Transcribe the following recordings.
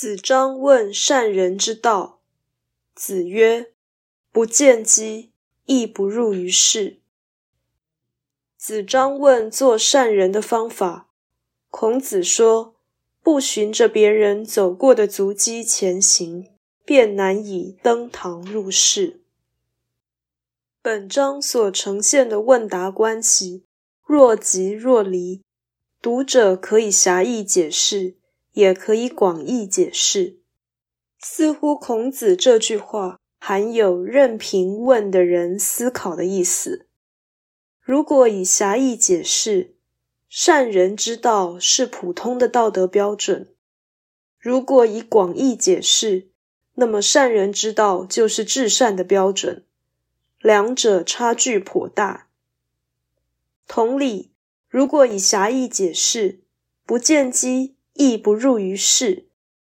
子张问善人之道，子曰：“不见机，亦不入于事。”子张问做善人的方法，孔子说：“不循着别人走过的足迹前行，便难以登堂入室。”本章所呈现的问答关系，若即若离，读者可以狭义解释。也可以广义解释，似乎孔子这句话含有任凭问的人思考的意思。如果以狭义解释，善人之道是普通的道德标准；如果以广义解释，那么善人之道就是至善的标准，两者差距颇大。同理，如果以狭义解释，不见机。亦不入于室，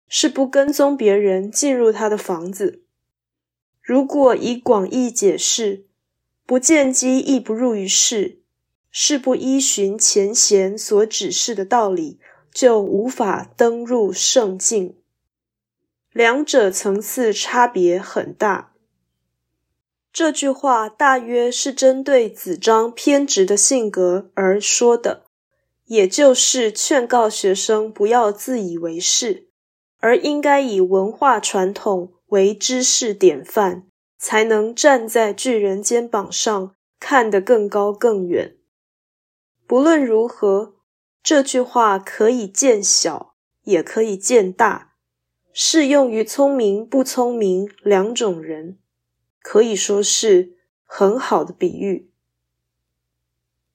是不跟踪别人进入他的房子。如果以广义解释，不见机亦不入于室，是不依循前贤所指示的道理，就无法登入圣境。两者层次差别很大。这句话大约是针对子张偏执的性格而说的。也就是劝告学生不要自以为是，而应该以文化传统为知识典范，才能站在巨人肩膀上看得更高更远。不论如何，这句话可以见小，也可以见大，适用于聪明不聪明两种人，可以说是很好的比喻。